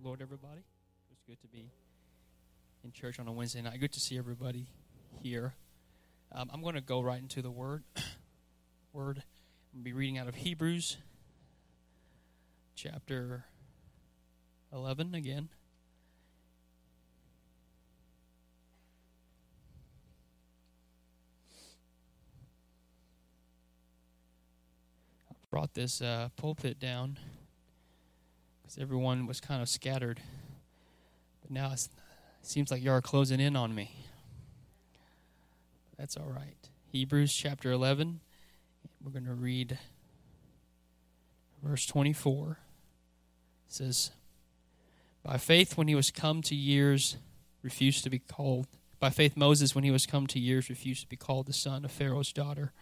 the Lord, everybody. It's good to be in church on a Wednesday night. Good to see everybody here. Um, I'm going to go right into the Word. Word. I'm going to be reading out of Hebrews chapter 11 again. I brought this uh, pulpit down because everyone was kind of scattered. But now it seems like you are closing in on me. That's all right. Hebrews chapter 11. We're going to read verse 24. It says, By faith, when he was come to years, refused to be called. By faith, Moses, when he was come to years, refused to be called the son of Pharaoh's daughter,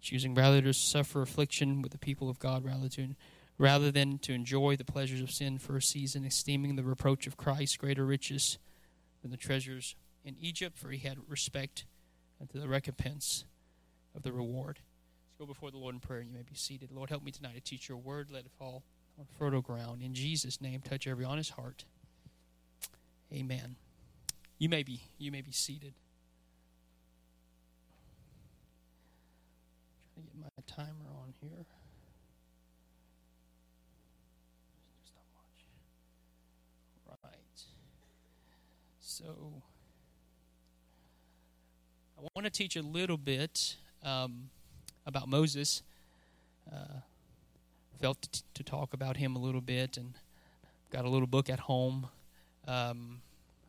choosing rather to suffer affliction with the people of God rather to rather than to enjoy the pleasures of sin for a season, esteeming the reproach of Christ greater riches than the treasures in Egypt, for he had respect unto the recompense of the reward. Let's go before the Lord in prayer, and you may be seated. Lord, help me tonight to teach your word. Let it fall on fertile ground. In Jesus' name, touch every honest heart. Amen. You may be you may be seated. I'm trying to get my timer on here. So I want to teach a little bit um, about Moses. Uh, felt to, to, talk about him a little bit, and got a little book at home um,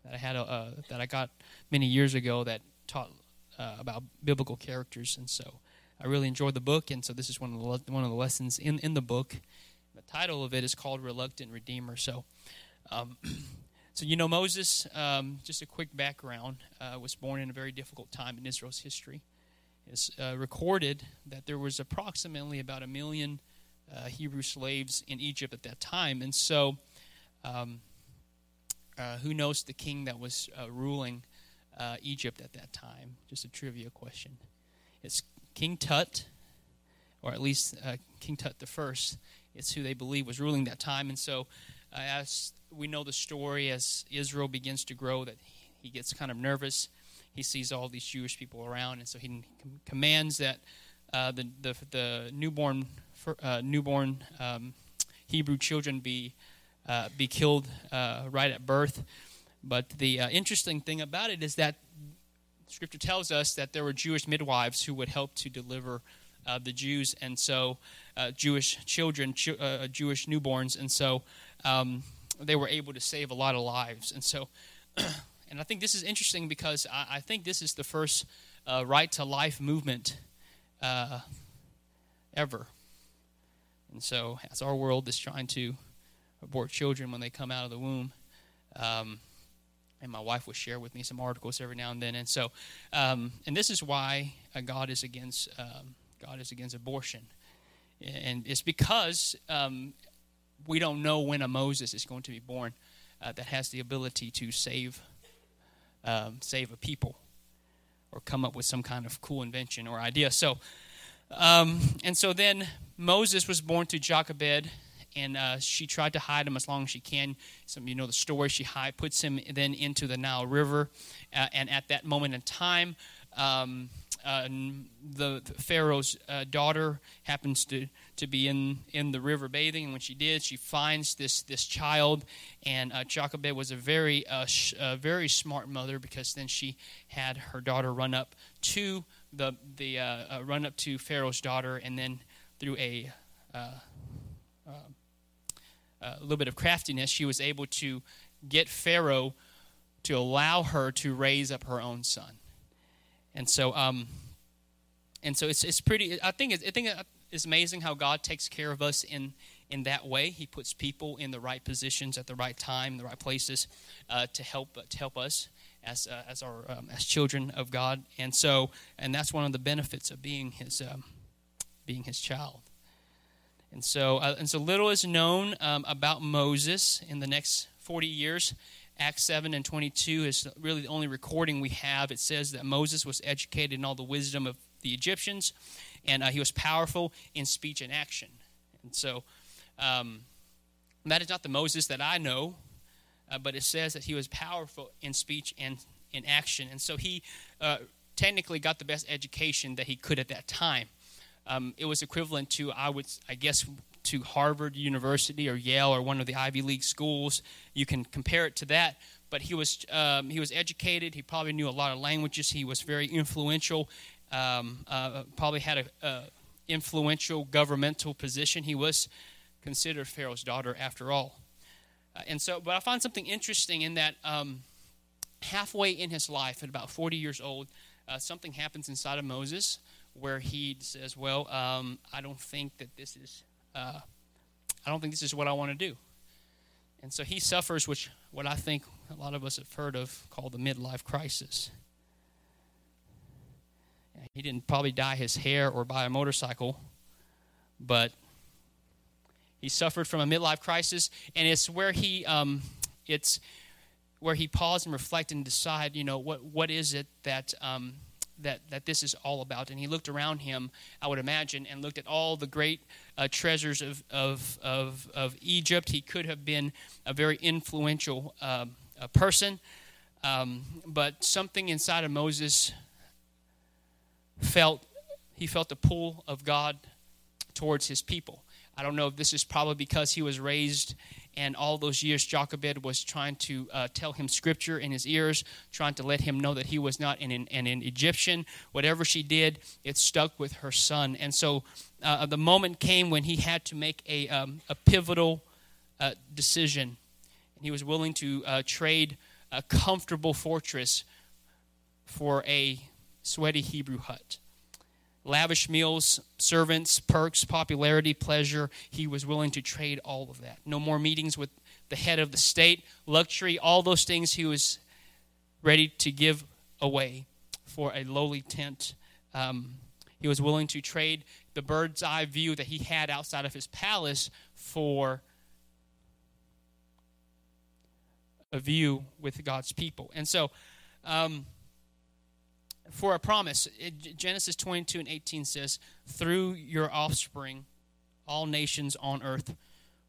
that I had a, uh, that I got many years ago that taught uh, about biblical characters, and so I really enjoyed the book, and so this is one of the le- one of the lessons in in the book. The title of it is called "Reluctant Redeemer." So. Um, So, you know, Moses, um, just a quick background, uh, was born in a very difficult time in Israel's history. It's uh, recorded that there was approximately about a million uh, Hebrew slaves in Egypt at that time. And so, um, uh, who knows the king that was uh, ruling uh, Egypt at that time? Just a trivia question. It's King Tut, or at least King Tut the First. It's who they believe was ruling that time. And so, as we know the story as Israel begins to grow that he gets kind of nervous. He sees all these Jewish people around, and so he commands that uh, the, the, the newborn uh, newborn um, Hebrew children be uh, be killed uh, right at birth. But the uh, interesting thing about it is that Scripture tells us that there were Jewish midwives who would help to deliver uh, the Jews, and so Jewish children, Jewish newborns, and so. Um, they were able to save a lot of lives. And so, and I think this is interesting because I, I think this is the first uh, right to life movement uh, ever. And so, as our world is trying to abort children when they come out of the womb, um, and my wife will share with me some articles every now and then. And so, um, and this is why uh, God is against um, God is against abortion, and it's because um, we don't know when a Moses is going to be born uh, that has the ability to save um, save a people or come up with some kind of cool invention or idea. So, um, and so then Moses was born to Jochebed, and uh, she tried to hide him as long as she can. Some you know the story. She hide, puts him then into the Nile River, uh, and at that moment in time. Um, uh, the, the, Pharaoh's uh, daughter happens to, to be in, in the river bathing, and when she did, she finds this this child. And uh, was a very uh, sh- very smart mother because then she had her daughter run up to the the uh, uh, run up to Pharaoh's daughter, and then through a a little bit of craftiness, she was able to get Pharaoh to allow her to raise up her own son. And so, um, and so it's it's pretty. I think I think it's amazing how God takes care of us in in that way. He puts people in the right positions at the right time, the right places, uh, to help to help us as uh, as our um, as children of God. And so, and that's one of the benefits of being His um, being His child. And so, uh, and so little is known um, about Moses in the next forty years. Acts 7 and 22 is really the only recording we have. It says that Moses was educated in all the wisdom of the Egyptians, and uh, he was powerful in speech and action. And so, um, that is not the Moses that I know. uh, but it says that he was powerful in speech and in action. And so he uh, technically got the best education that he could at that time. Um, it was equivalent to, I would, I guess, to Harvard University or Yale or one of the Ivy League schools. You can compare it to that. But he was um, he was educated. He probably knew a lot of languages. He was very influential. Um, uh, probably had a, a influential governmental position. He was considered Pharaoh's daughter after all. Uh, and so, but I find something interesting in that um, halfway in his life, at about 40 years old, uh, something happens inside of Moses where he says, "Well, um, I don't think that this is, uh, I don't think this is what I want to do." And so he suffers, which what I think a lot of us have heard of, called the midlife crisis. He didn't probably dye his hair or buy a motorcycle, but he suffered from a midlife crisis, and it's where he, um, it's where he paused and reflected and decide, you know, what what is it that um, that that this is all about? And he looked around him, I would imagine, and looked at all the great uh, treasures of, of of of Egypt. He could have been a very influential uh, person, um, but something inside of Moses felt he felt the pull of God towards his people. I don't know if this is probably because he was raised and all those years Jochebed was trying to uh, tell him scripture in his ears, trying to let him know that he was not an, an, an Egyptian. Whatever she did, it stuck with her son. And so uh, the moment came when he had to make a, um, a pivotal uh, decision. And he was willing to uh, trade a comfortable fortress for a sweaty Hebrew hut lavish meals, servants, perks, popularity, pleasure. He was willing to trade all of that. No more meetings with the head of the state, luxury, all those things he was ready to give away for a lowly tent. Um, he was willing to trade the bird's eye view that he had outside of his palace for a view with God's people. And so, um, for a promise. Genesis 22 and 18 says, Through your offspring, all nations on earth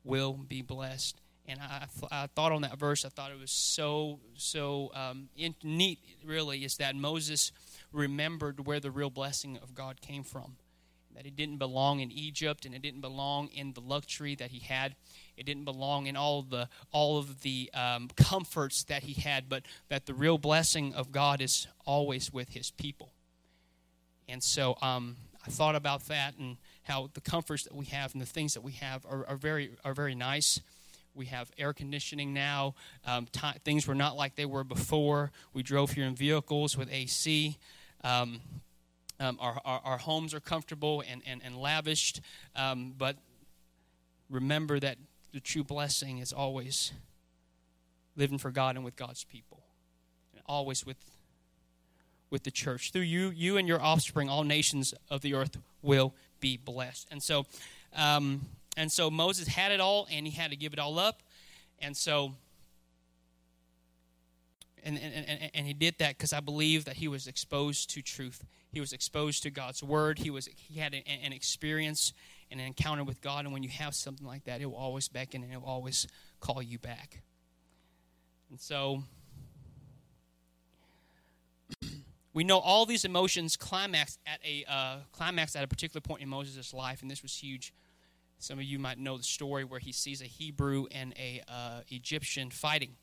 will be blessed. And I, I thought on that verse, I thought it was so, so um, neat, really, is that Moses remembered where the real blessing of God came from that it didn't belong in Egypt and it didn't belong in the luxury that he had. It didn't belong in all of the all of the um, comforts that he had, but that the real blessing of God is always with His people. And so um, I thought about that and how the comforts that we have and the things that we have are, are very are very nice. We have air conditioning now. Um, t- things were not like they were before. We drove here in vehicles with AC. Um, um, our, our, our, homes are comfortable and, and, and lavished, um, but remember that the true blessing is always living for God and with God's people, and always with, with the church. Through you, you and your offspring, all nations of the earth will be blessed. And so, um, and so Moses had it all, and he had to give it all up. And so and, and, and he did that because I believe that he was exposed to truth. He was exposed to God's word. He was he had an, an experience and an encounter with God. And when you have something like that, it will always beckon and it will always call you back. And so we know all these emotions climax at a uh, climax at a particular point in Moses' life, and this was huge. Some of you might know the story where he sees a Hebrew and a uh, Egyptian fighting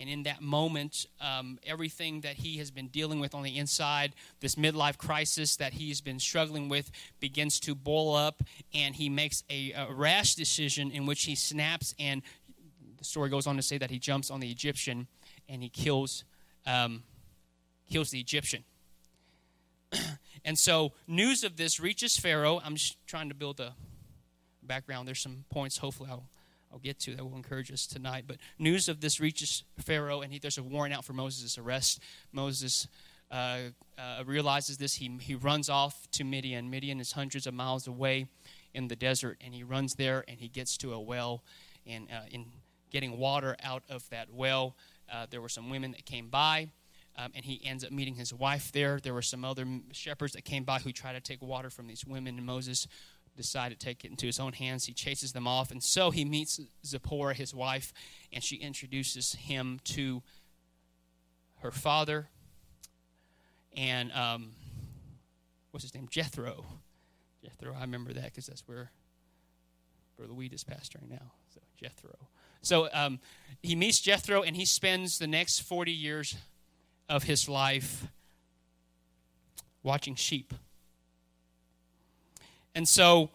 and in that moment, um, everything that he has been dealing with on the inside, this midlife crisis that he's been struggling with, begins to boil up, and he makes a, a rash decision in which he snaps. And the story goes on to say that he jumps on the Egyptian and he kills, um, kills the Egyptian. and so, news of this reaches Pharaoh. I'm just trying to build a background. There's some points, hopefully, I'll I'll get to that will encourage us tonight. But news of this reaches Pharaoh, and he, there's a warrant out for Moses' arrest. Moses uh, uh, realizes this. He, he runs off to Midian. Midian is hundreds of miles away in the desert, and he runs there and he gets to a well. And uh, in getting water out of that well, uh, there were some women that came by. Um, and he ends up meeting his wife there. There were some other shepherds that came by who tried to take water from these women, and Moses decided to take it into his own hands. He chases them off, and so he meets Zipporah, his wife, and she introduces him to her father and um, what's his name? Jethro. Jethro, I remember that because that's where Brother Weed is pastoring now. So Jethro. So um, he meets Jethro, and he spends the next 40 years of his life watching sheep. And so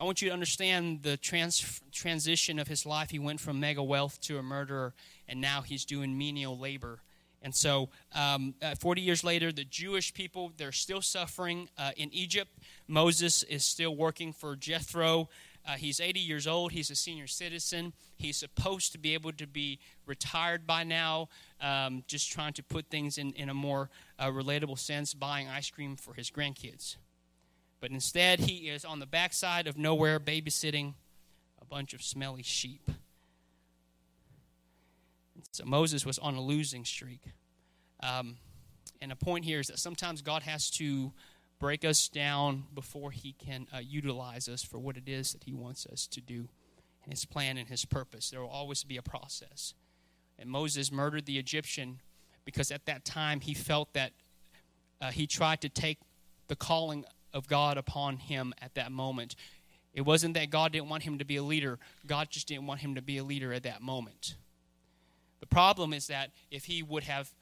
I want you to understand the trans- transition of his life. He went from mega wealth to a murderer, and now he's doing menial labor. And so, um, uh, 40 years later, the Jewish people, they're still suffering uh, in Egypt. Moses is still working for Jethro. Uh, he's 80 years old. He's a senior citizen. He's supposed to be able to be retired by now, um, just trying to put things in, in a more uh, relatable sense, buying ice cream for his grandkids. But instead, he is on the backside of nowhere babysitting a bunch of smelly sheep. So Moses was on a losing streak. Um, and the point here is that sometimes God has to break us down before he can uh, utilize us for what it is that he wants us to do and his plan and his purpose. There will always be a process. And Moses murdered the Egyptian because at that time he felt that uh, he tried to take the calling of God upon him at that moment. It wasn't that God didn't want him to be a leader, God just didn't want him to be a leader at that moment. The problem is that if he would have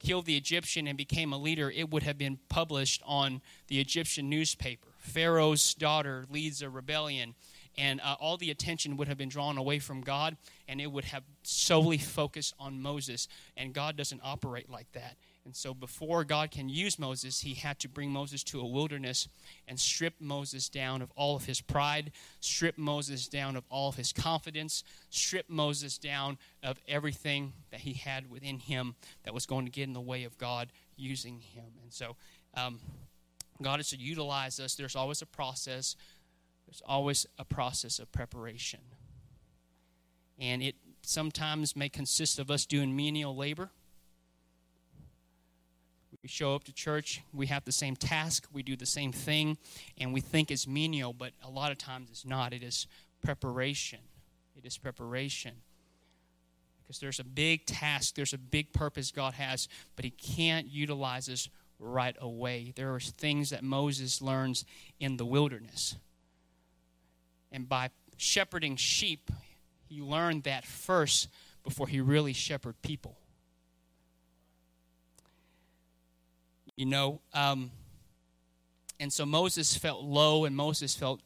killed the Egyptian and became a leader, it would have been published on the Egyptian newspaper. Pharaoh's daughter leads a rebellion, and uh, all the attention would have been drawn away from God, and it would have solely focused on Moses. And God doesn't operate like that. And so, before God can use Moses, he had to bring Moses to a wilderness and strip Moses down of all of his pride, strip Moses down of all of his confidence, strip Moses down of everything that he had within him that was going to get in the way of God using him. And so, um, God is to utilize us. There's always a process, there's always a process of preparation. And it sometimes may consist of us doing menial labor we show up to church, we have the same task, we do the same thing, and we think it's menial, but a lot of times it's not. It is preparation. It is preparation. Because there's a big task, there's a big purpose God has, but He can't utilize us right away. There are things that Moses learns in the wilderness. And by shepherding sheep, he learned that first before he really shepherded people. You know. Um, and so Moses felt low, and Moses felt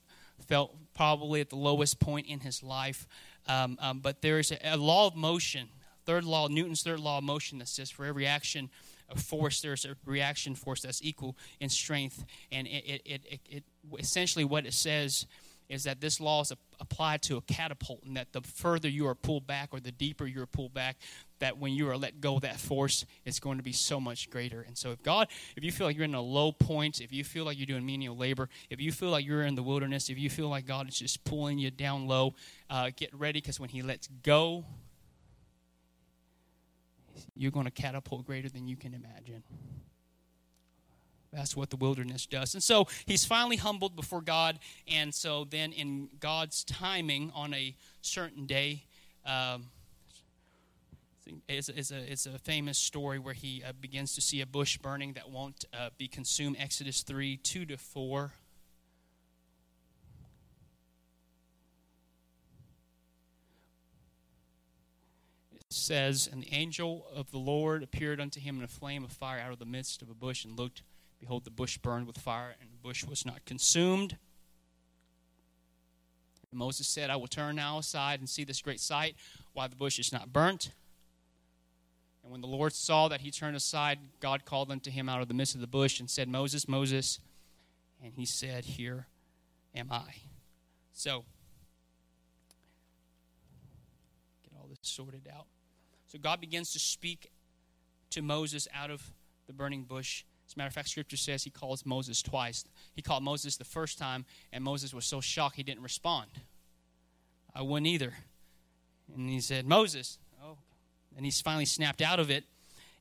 felt probably at the lowest point in his life. Um, um, but there is a, a, law of motion, third law, Newton's third law of motion, that says for every action of force, there's a reaction force that's equal in strength. And it, it, it, it essentially what it says is that this law is applied to a catapult, and that the further you are pulled back or the deeper you are pulled back, that when you are let go of that force, it's going to be so much greater. And so, if God, if you feel like you're in a low point, if you feel like you're doing menial labor, if you feel like you're in the wilderness, if you feel like God is just pulling you down low, uh, get ready because when He lets go, you're going to catapult greater than you can imagine. That's what the wilderness does. And so he's finally humbled before God. And so then, in God's timing, on a certain day, um, it's, it's, a, it's a famous story where he uh, begins to see a bush burning that won't uh, be consumed. Exodus 3 2 to 4. It says, And the angel of the Lord appeared unto him in a flame of fire out of the midst of a bush and looked Behold, the bush burned with fire, and the bush was not consumed. And Moses said, I will turn now aside and see this great sight, why the bush is not burnt. And when the Lord saw that he turned aside, God called unto him out of the midst of the bush and said, Moses, Moses. And he said, Here am I. So, get all this sorted out. So, God begins to speak to Moses out of the burning bush. As a matter of fact, Scripture says he calls Moses twice. He called Moses the first time, and Moses was so shocked he didn't respond. I wouldn't either. And he said, Moses. And he's finally snapped out of it.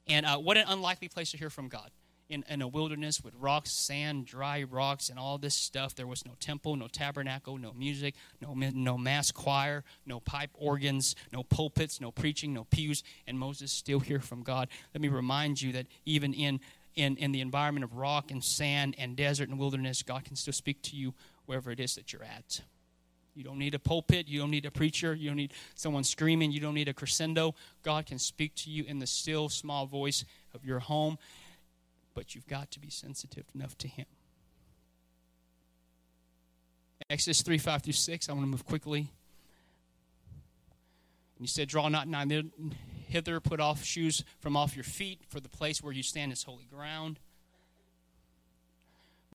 And uh, what an unlikely place to hear from God. in, in a wilderness with rocks, sand, dry rocks, and all this stuff. There was no temple, no tabernacle, no music, no, no mass choir, no pipe organs, no pulpits, no preaching, no pews, and Moses still hear from God. Let me remind you that even in, in, in the environment of rock and sand and desert and wilderness, God can still speak to you wherever it is that you're at. You don't need a pulpit. You don't need a preacher. You don't need someone screaming. You don't need a crescendo. God can speak to you in the still, small voice of your home but you've got to be sensitive enough to Him. Exodus 3 5 through 6, I want to move quickly. And he said, Draw not nigh hither, put off shoes from off your feet, for the place where you stand is holy ground.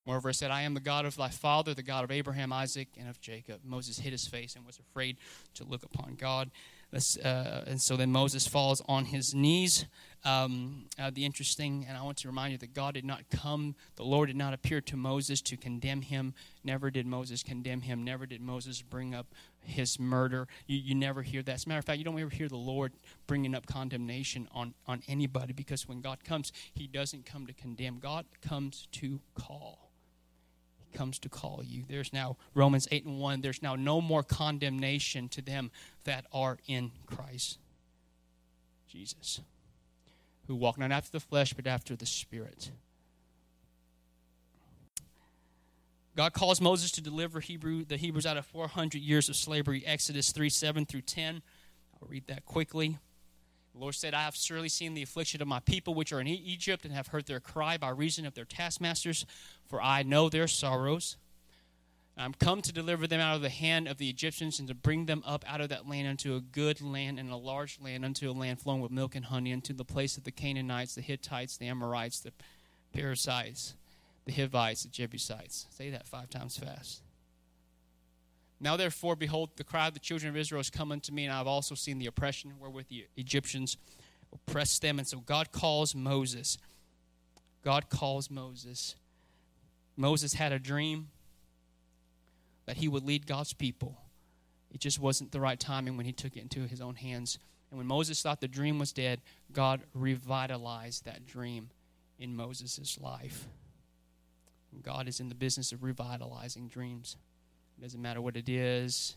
Moreover, I said, I am the God of thy father, the God of Abraham, Isaac, and of Jacob. Moses hid his face and was afraid to look upon God. Uh, and so then Moses falls on his knees. Um, uh, the interesting, and I want to remind you that God did not come, the Lord did not appear to Moses to condemn him. Never did Moses condemn him. Never did Moses bring up his murder. You, you never hear that. As a matter of fact, you don't ever hear the Lord bringing up condemnation on, on anybody because when God comes, he doesn't come to condemn, God comes to call comes to call you. There's now, Romans 8 and 1, there's now no more condemnation to them that are in Christ Jesus, who walk not after the flesh, but after the Spirit. God calls Moses to deliver Hebrew, the Hebrews out of 400 years of slavery, Exodus 3 7 through 10. I'll read that quickly. The Lord said, I have surely seen the affliction of my people which are in Egypt, and have heard their cry by reason of their taskmasters, for I know their sorrows. I'm come to deliver them out of the hand of the Egyptians, and to bring them up out of that land unto a good land and a large land, unto a land flowing with milk and honey, unto the place of the Canaanites, the Hittites, the Amorites, the Perizzites, the Hivites, the Jebusites. Say that five times fast. Now, therefore, behold, the cry of the children of Israel has come unto me, and I have also seen the oppression wherewith the Egyptians oppressed them. And so God calls Moses. God calls Moses. Moses had a dream that he would lead God's people. It just wasn't the right timing when he took it into his own hands. And when Moses thought the dream was dead, God revitalized that dream in Moses' life. God is in the business of revitalizing dreams. It doesn't matter what it is.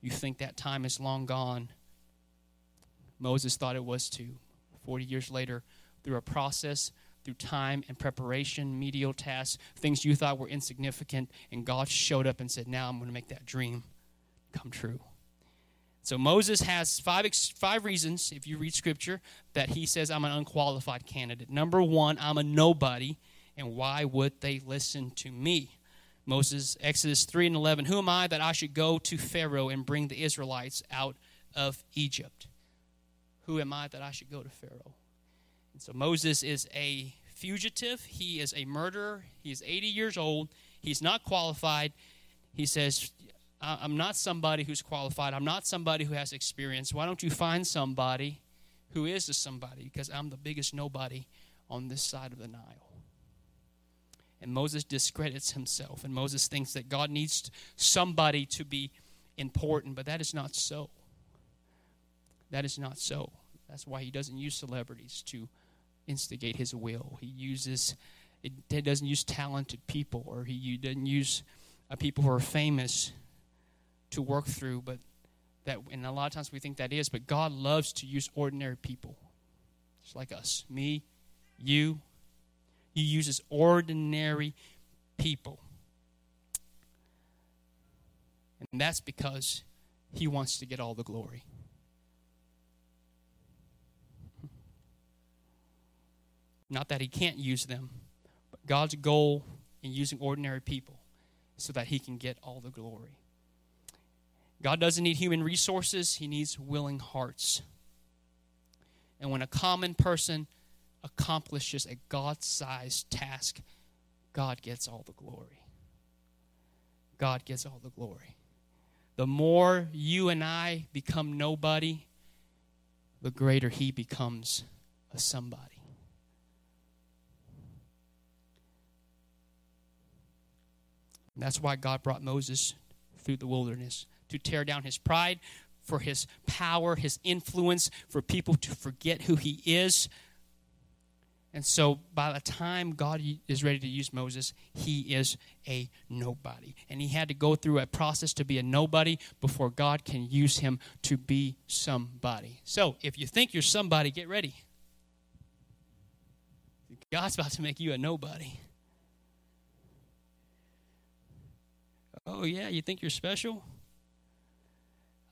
You think that time is long gone. Moses thought it was too. 40 years later, through a process, through time and preparation, medial tasks, things you thought were insignificant, and God showed up and said, Now I'm going to make that dream come true. So Moses has five, five reasons, if you read scripture, that he says, I'm an unqualified candidate. Number one, I'm a nobody, and why would they listen to me? Moses, Exodus 3 and 11. Who am I that I should go to Pharaoh and bring the Israelites out of Egypt? Who am I that I should go to Pharaoh? And so Moses is a fugitive. He is a murderer. He's 80 years old. He's not qualified. He says, I'm not somebody who's qualified. I'm not somebody who has experience. Why don't you find somebody who is a somebody? Because I'm the biggest nobody on this side of the Nile. And Moses discredits himself. And Moses thinks that God needs somebody to be important, but that is not so. That is not so. That's why he doesn't use celebrities to instigate his will. He uses, he doesn't use talented people, or he doesn't use uh, people who are famous to work through, but that, and a lot of times we think that is, but God loves to use ordinary people, just like us, me, you, he uses ordinary people. And that's because he wants to get all the glory. Not that he can't use them, but God's goal in using ordinary people is so that he can get all the glory. God doesn't need human resources, he needs willing hearts. And when a common person accomplishes a God sized task, God gets all the glory. God gets all the glory. The more you and I become nobody, the greater he becomes a somebody. And that's why God brought Moses through the wilderness to tear down his pride, for his power, his influence, for people to forget who he is, And so by the time God is ready to use Moses, he is a nobody. And he had to go through a process to be a nobody before God can use him to be somebody. So if you think you're somebody, get ready. God's about to make you a nobody. Oh, yeah, you think you're special?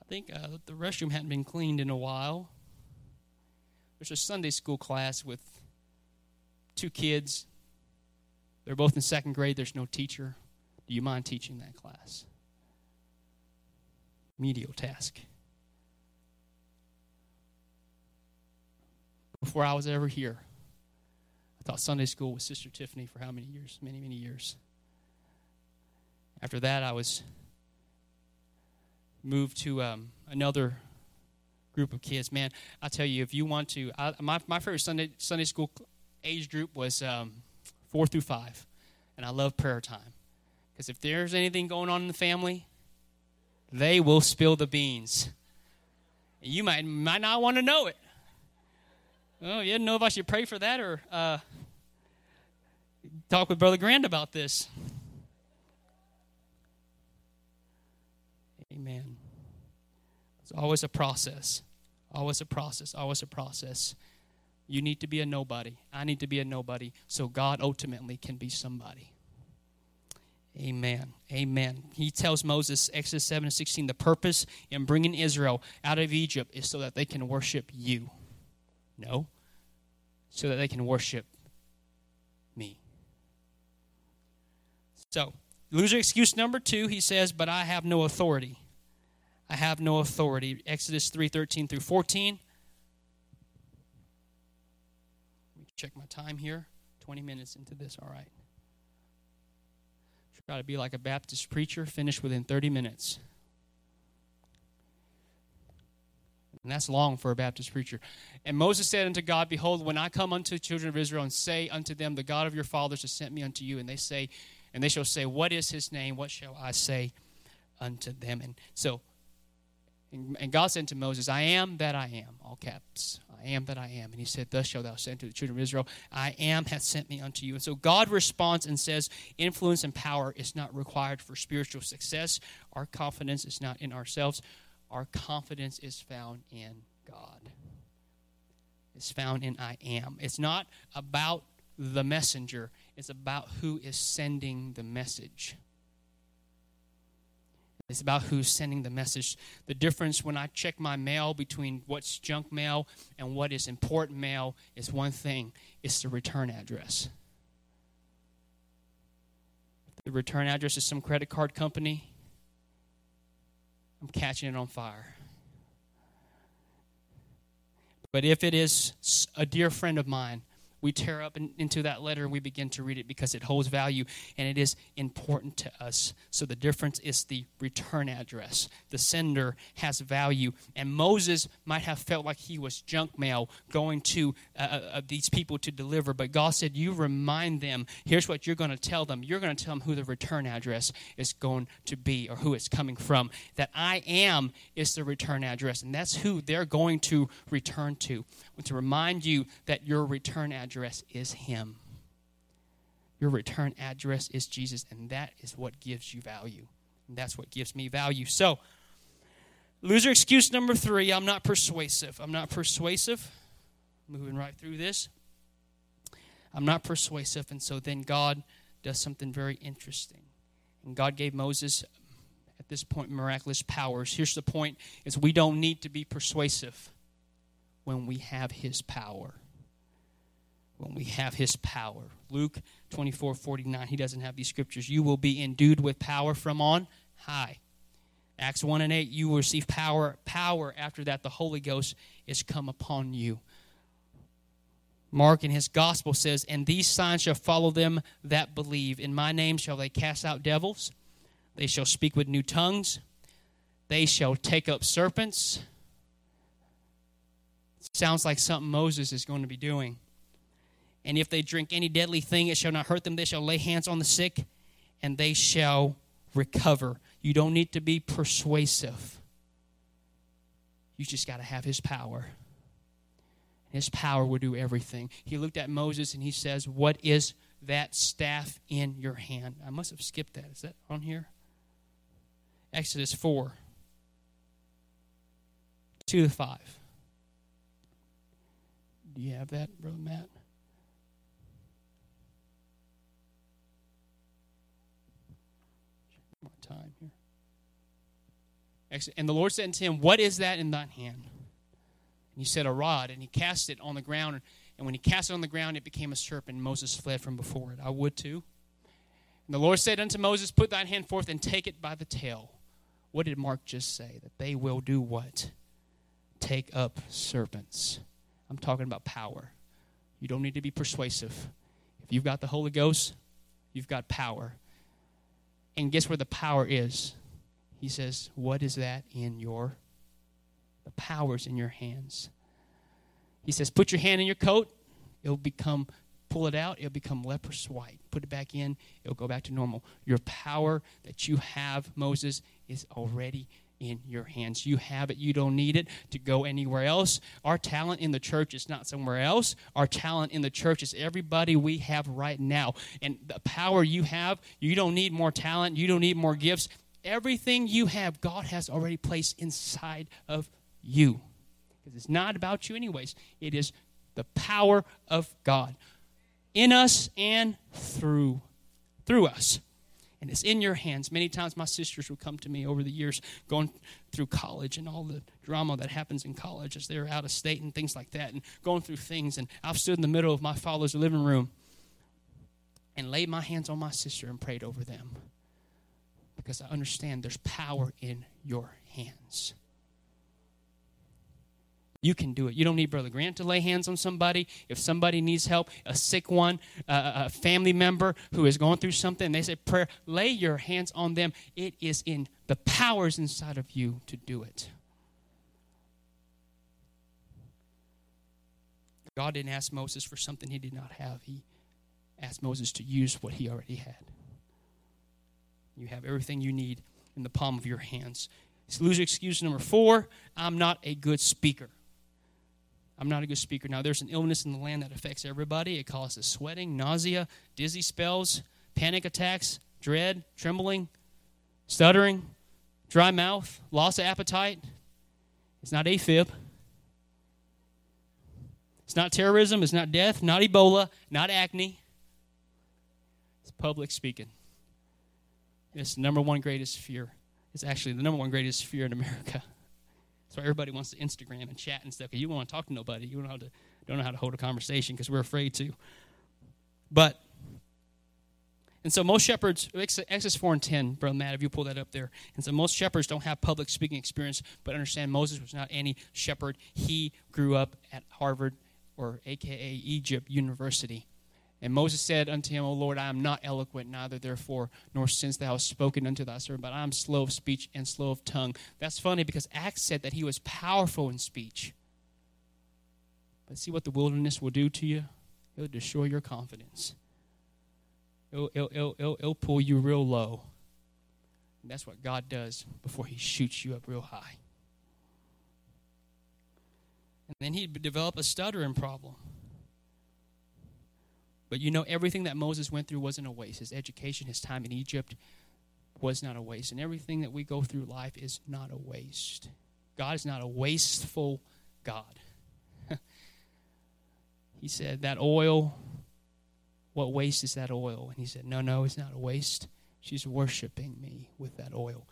I think uh, the restroom hadn't been cleaned in a while. There's a Sunday school class with two kids. They're both in second grade. There's no teacher. Do you mind teaching that class? Medial task. Before I was ever here, I taught Sunday school with Sister Tiffany for how many years? Many, many years. After that, I was moved to um, another group of kids. Man, I tell you, if you want to, I, my, my favorite Sunday, Sunday school age group was um, four through five. And I love prayer time. Because if there's anything going on in the family, they will spill the beans. And you might, might not want to know it. Oh, you didn't know if I should pray for that or uh, talk with Brother Grant about this. Amen. It's always a process. Always a process. Always a process. You need to be a nobody. I need to be a nobody so God ultimately can be somebody. Amen. Amen. He tells Moses, Exodus 7 and 16, the purpose in bringing Israel out of Egypt is so that they can worship you. No, so that they can worship me. So, loser excuse number two, he says, but I have no authority. I have no authority. Exodus 3 13 through 14. Check my time here. 20 minutes into this, all right. Try to be like a Baptist preacher, finish within 30 minutes. And that's long for a Baptist preacher. And Moses said unto God, Behold, when I come unto the children of Israel and say unto them, The God of your fathers has sent me unto you, and they say, and they shall say, What is his name? What shall I say unto them? And so and, God said to Moses, I am that I am, all caps. I am that I am. And he said, Thus shalt thou say unto the children of Israel, I am hath sent me unto you. And so God responds and says, Influence and power is not required for spiritual success. Our confidence is not in ourselves, our confidence is found in God. It's found in I am. It's not about the messenger, it's about who is sending the message. It's about who's sending the message. The difference when I check my mail between what's junk mail and what is important mail is one thing it's the return address. The return address is some credit card company, I'm catching it on fire. But if it is a dear friend of mine we tear up in, into that letter and we begin to read it because it holds value and it is important to us. So the difference is the return address. The sender has value. And Moses might have felt like he was junk mail going to uh, uh, uh these people to deliver, but God said, You remind them. Here's what you're going to tell them. You're going to tell them who the return address is going to be or who it's coming from. That I am is the return address, and that's who they're going to return to. To remind you that your return address address is Him. Your return address is Jesus, and that is what gives you value. And that's what gives me value. So, loser excuse number three I'm not persuasive. I'm not persuasive. Moving right through this. I'm not persuasive. And so then God does something very interesting. And God gave Moses at this point miraculous powers. Here's the point is we don't need to be persuasive when we have his power when we have his power. Luke 24 49, he doesn't have these scriptures. You will be endued with power from on high. Acts 1 and 8, you will receive power. Power after that, the Holy Ghost is come upon you. Mark in his gospel says, And these signs shall follow them that believe. In my name shall they cast out devils. They shall speak with new tongues. They shall take up serpents. Sounds like something Moses is going to be doing. And if they drink any deadly thing, it shall not hurt them. They shall lay hands on the sick, and they shall recover. You don't need to be persuasive. You just got to have his power. His power will do everything. He looked at Moses and he says, What is that staff in your hand? I must have skipped that. Is that on here? Exodus 4 2 to 5. Do you have that, Brother Matt? More time here. And the Lord said unto him, What is that in thine hand? And he said, A rod. And he cast it on the ground. And when he cast it on the ground, it became a serpent. Moses fled from before it. I would too. And the Lord said unto Moses, Put thine hand forth and take it by the tail. What did Mark just say? That they will do what? Take up serpents. I'm talking about power. You don't need to be persuasive. If you've got the Holy Ghost, you've got power. And guess where the power is? He says, What is that in your? The power's in your hands. He says, Put your hand in your coat. It'll become, pull it out, it'll become leprous white. Put it back in, it'll go back to normal. Your power that you have, Moses, is already in your hands. You have it. You don't need it to go anywhere else. Our talent in the church is not somewhere else. Our talent in the church is everybody we have right now. And the power you have, you don't need more talent. You don't need more gifts. Everything you have, God has already placed inside of you. Because it's not about you, anyways. It is the power of God in us and through through us and it's in your hands. Many times my sisters would come to me over the years going through college and all the drama that happens in college as they're out of state and things like that and going through things. And I've stood in the middle of my father's living room and laid my hands on my sister and prayed over them because I understand there's power in your hands. You can do it. You don't need Brother Grant to lay hands on somebody. If somebody needs help, a sick one, a family member who is going through something, they say prayer, lay your hands on them. It is in the powers inside of you to do it. God didn't ask Moses for something he did not have. He asked Moses to use what he already had. You have everything you need in the palm of your hands. Loser excuse number four I'm not a good speaker. I'm not a good speaker. Now, there's an illness in the land that affects everybody. It causes sweating, nausea, dizzy spells, panic attacks, dread, trembling, stuttering, dry mouth, loss of appetite. It's not AFib. It's not terrorism. It's not death. Not Ebola. Not acne. It's public speaking. It's the number one greatest fear. It's actually the number one greatest fear in America. Why everybody wants to Instagram and chat and stuff. You want to talk to nobody. You don't know how to, don't know how to hold a conversation because we're afraid to. But, and so most shepherds, Exodus 4 and 10, Brother Matt, if you pull that up there. And so most shepherds don't have public speaking experience, but understand Moses was not any shepherd. He grew up at Harvard or AKA Egypt University. And Moses said unto him, O Lord, I am not eloquent, neither therefore, nor since thou hast spoken unto thy servant, but I am slow of speech and slow of tongue. That's funny because Acts said that he was powerful in speech. But see what the wilderness will do to you? It'll destroy your confidence. It'll, it'll, it'll, it'll, pull you real low. And that's what God does before he shoots you up real high. And then he'd develop a stuttering problem. But you know, everything that Moses went through wasn't a waste. His education, his time in Egypt was not a waste. And everything that we go through life is not a waste. God is not a wasteful God. he said, That oil, what waste is that oil? And he said, No, no, it's not a waste. She's worshiping me with that oil.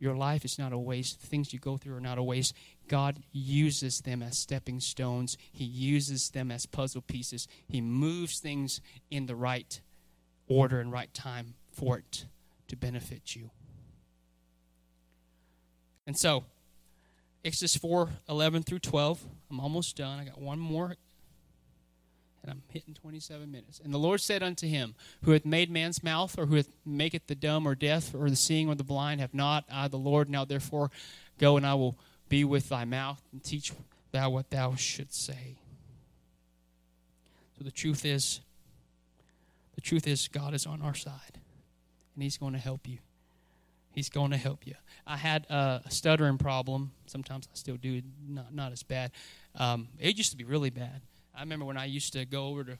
Your life is not a waste. The things you go through are not a waste. God uses them as stepping stones, He uses them as puzzle pieces. He moves things in the right order and right time for it to benefit you. And so, Exodus 4 11 through 12. I'm almost done. I got one more and I'm hitting 27 minutes. And the Lord said unto him, Who hath made man's mouth, or who hath maketh the dumb or deaf, or the seeing or the blind, have not I the Lord? Now therefore go, and I will be with thy mouth, and teach thou what thou shouldst say. So the truth is, the truth is, God is on our side, and He's going to help you. He's going to help you. I had a stuttering problem. Sometimes I still do, not not as bad. Um, it used to be really bad. I remember when I used to go over to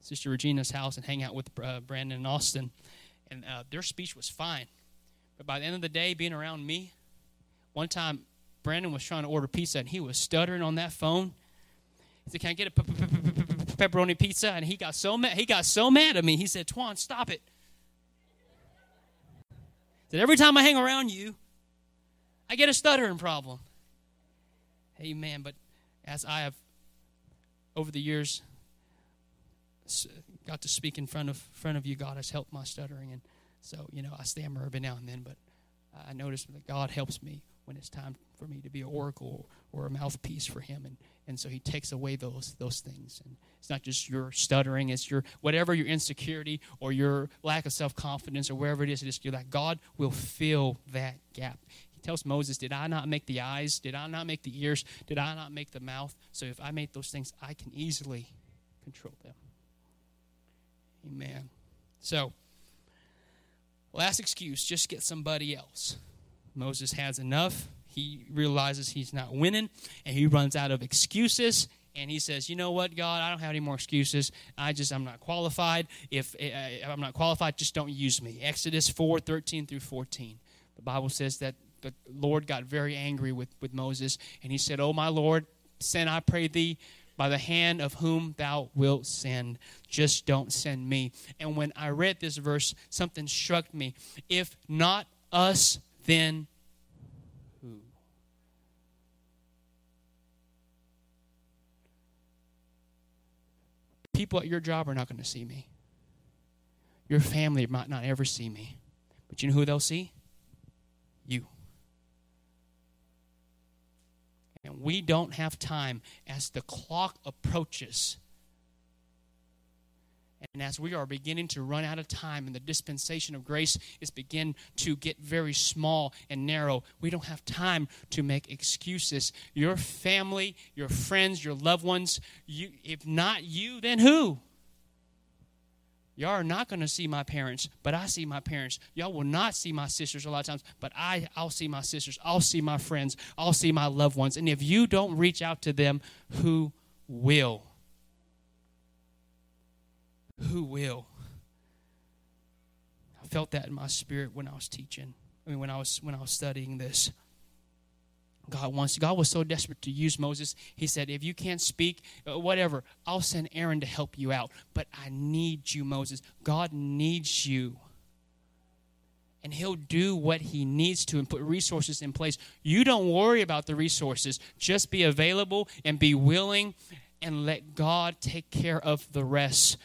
Sister Regina's house and hang out with uh, Brandon and Austin, and uh, their speech was fine. But by the end of the day, being around me, one time Brandon was trying to order pizza and he was stuttering on that phone. He said, "Can I get a pepperoni pizza?" And he got so mad. He got so mad at me. He said, "Twan, stop it." That every time I hang around you, I get a stuttering problem. Amen. But as I have, over the years, got to speak in front of front of you, God has helped my stuttering, and so you know I stammer every now and then. But I notice that God helps me when it's time for me to be an oracle or a mouthpiece for Him, and and so He takes away those those things. And it's not just your stuttering; it's your whatever your insecurity or your lack of self confidence or wherever it is. It is you're like God will fill that gap. He tells Moses, "Did I not make the eyes? Did I not make the ears? Did I not make the mouth? So if I made those things, I can easily control them." Amen. So, last excuse: just get somebody else. Moses has enough. He realizes he's not winning, and he runs out of excuses. And he says, "You know what, God? I don't have any more excuses. I just I'm not qualified. If uh, I'm not qualified, just don't use me." Exodus 4, 13 through 14. The Bible says that the Lord got very angry with, with Moses, and he said, "Oh my Lord, send I pray thee by the hand of whom thou wilt send. Just don't send me." And when I read this verse, something struck me. If not us, then who? People at your job are not going to see me. Your family might not ever see me. But you know who they'll see? You. And we don't have time as the clock approaches and as we are beginning to run out of time and the dispensation of grace is begin to get very small and narrow, we don't have time to make excuses. Your family, your friends, your loved ones, you, if not you, then who? Y'all are not going to see my parents, but I see my parents. Y'all will not see my sisters a lot of times, but I, I'll see my sisters. I'll see my friends. I'll see my loved ones. And if you don't reach out to them, who will? Who will? I felt that in my spirit when I was teaching. I mean, when I was when I was studying this. God wants. God was so desperate to use Moses. He said, "If you can't speak, uh, whatever, I'll send Aaron to help you out. But I need you, Moses. God needs you." and he'll do what he needs to and put resources in place. You don't worry about the resources. Just be available and be willing and let God take care of the rest.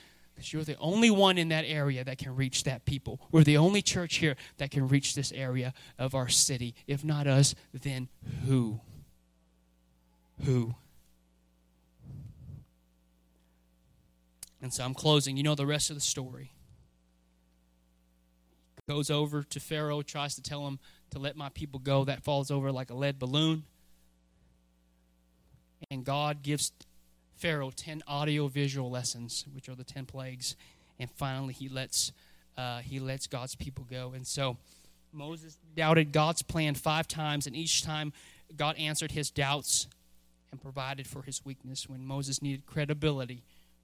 Because you're the only one in that area that can reach that people. We're the only church here that can reach this area of our city. If not us, then who? Who? And so I'm closing. You know the rest of the story. Goes over to Pharaoh, tries to tell him to let my people go. That falls over like a lead balloon. And God gives Pharaoh 10 audio visual lessons, which are the 10 plagues. And finally, he lets, uh, he lets God's people go. And so Moses doubted God's plan five times, and each time God answered his doubts and provided for his weakness. When Moses needed credibility,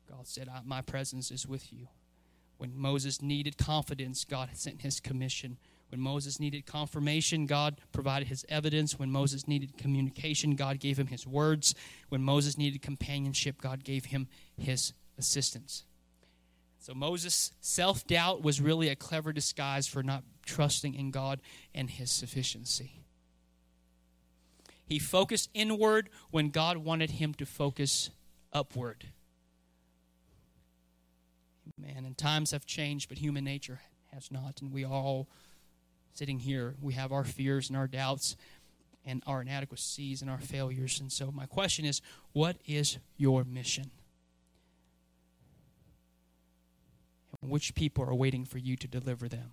God said, My presence is with you. When Moses needed confidence, God sent his commission. When Moses needed confirmation, God provided his evidence. When Moses needed communication, God gave him his words. When Moses needed companionship, God gave him his assistance. So Moses' self doubt was really a clever disguise for not trusting in God and his sufficiency. He focused inward when God wanted him to focus upward. Man, and times have changed, but human nature has not, and we all sitting here, we have our fears and our doubts and our inadequacies and our failures. And so, my question is what is your mission? And which people are waiting for you to deliver them?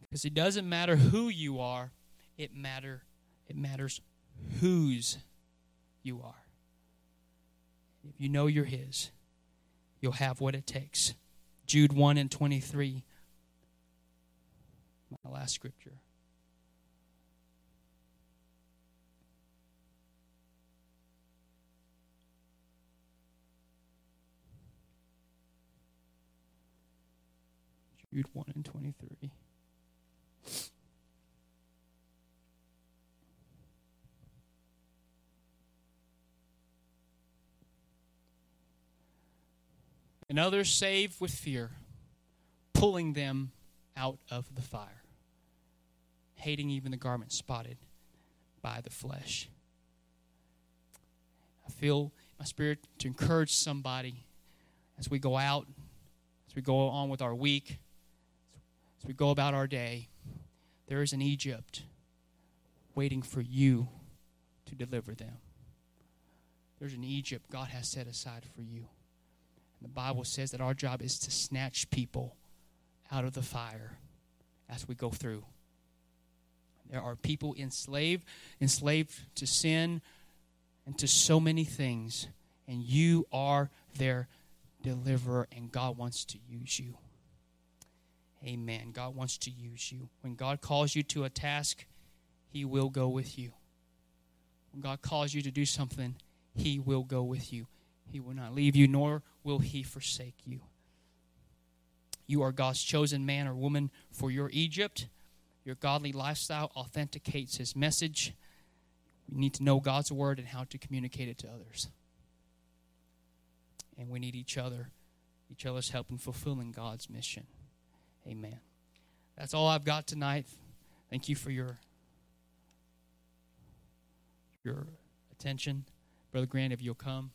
Because it doesn't matter who you are, it matter it matters whose you are. If you know you're his, you'll have what it takes. Jude 1 and 23 My last scripture. Jude 1 and 23. And others save with fear, pulling them out of the fire, hating even the garment spotted by the flesh. I feel my spirit to encourage somebody as we go out, as we go on with our week, as we go about our day, there is an Egypt waiting for you to deliver them. There's an Egypt God has set aside for you. Bible says that our job is to snatch people out of the fire as we go through. There are people enslaved, enslaved to sin and to so many things, and you are their deliverer, and God wants to use you. Amen. God wants to use you. When God calls you to a task, He will go with you. When God calls you to do something, He will go with you. He will not leave you, nor will He forsake you. You are God's chosen man or woman for your Egypt. Your godly lifestyle authenticates His message. We need to know God's word and how to communicate it to others. And we need each other, each other's help in fulfilling God's mission. Amen. That's all I've got tonight. Thank you for your your attention. Brother Grant, if you'll come.